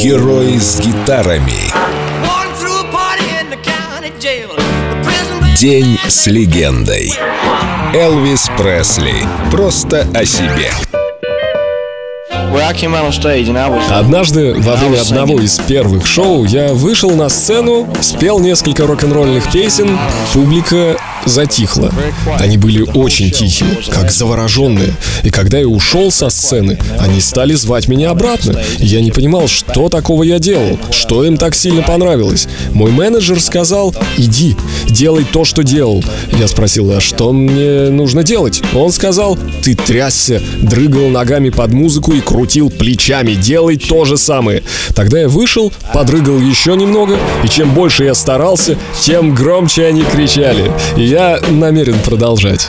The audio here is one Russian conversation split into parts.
Герой с гитарами. День с легендой. Элвис Пресли. Просто о себе. Однажды, во время одного из первых шоу, я вышел на сцену, спел несколько рок-н-ролльных песен, публика затихла. Они были очень тихими, как завороженные. И когда я ушел со сцены, они стали звать меня обратно. И я не понимал, что такого я делал, что им так сильно понравилось. Мой менеджер сказал, иди, делай то, что делал. Я спросил, а что мне нужно делать? Он сказал, ты трясся, дрыгал ногами под музыку и крутил плечами, делай то же самое. Тогда я вышел, подрыгал еще немного, и чем больше я старался, тем громче они кричали. И я намерен продолжать.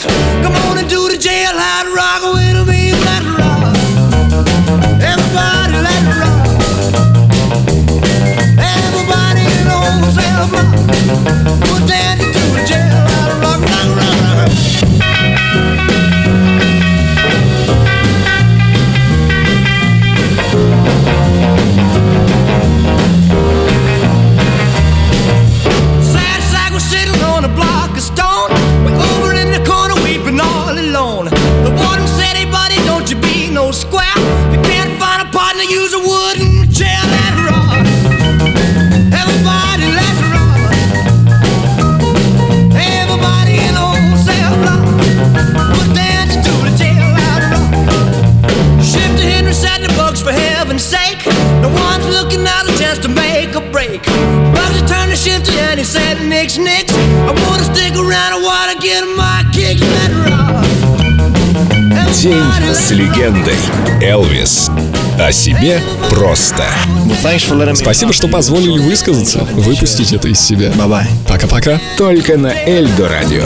Come on and do the jailhouse rock with me square. You can't find a partner, use a wooden chair. Let's rock. Everybody, let's rock. Everybody in the wholesale block was dancing to the jailhouse rock. Shifter Henry said the bugs for heaven's sake. No one's looking out a chance to make a break. Bugsy turned to Shifty and he said, Nix, Nix, I wanna stick around, I wanna get my kicks, let rock. День с легендой. Элвис. О себе просто. Спасибо, что позволили высказаться, выпустить это из себя. Пока-пока. Только на Эльдо радио.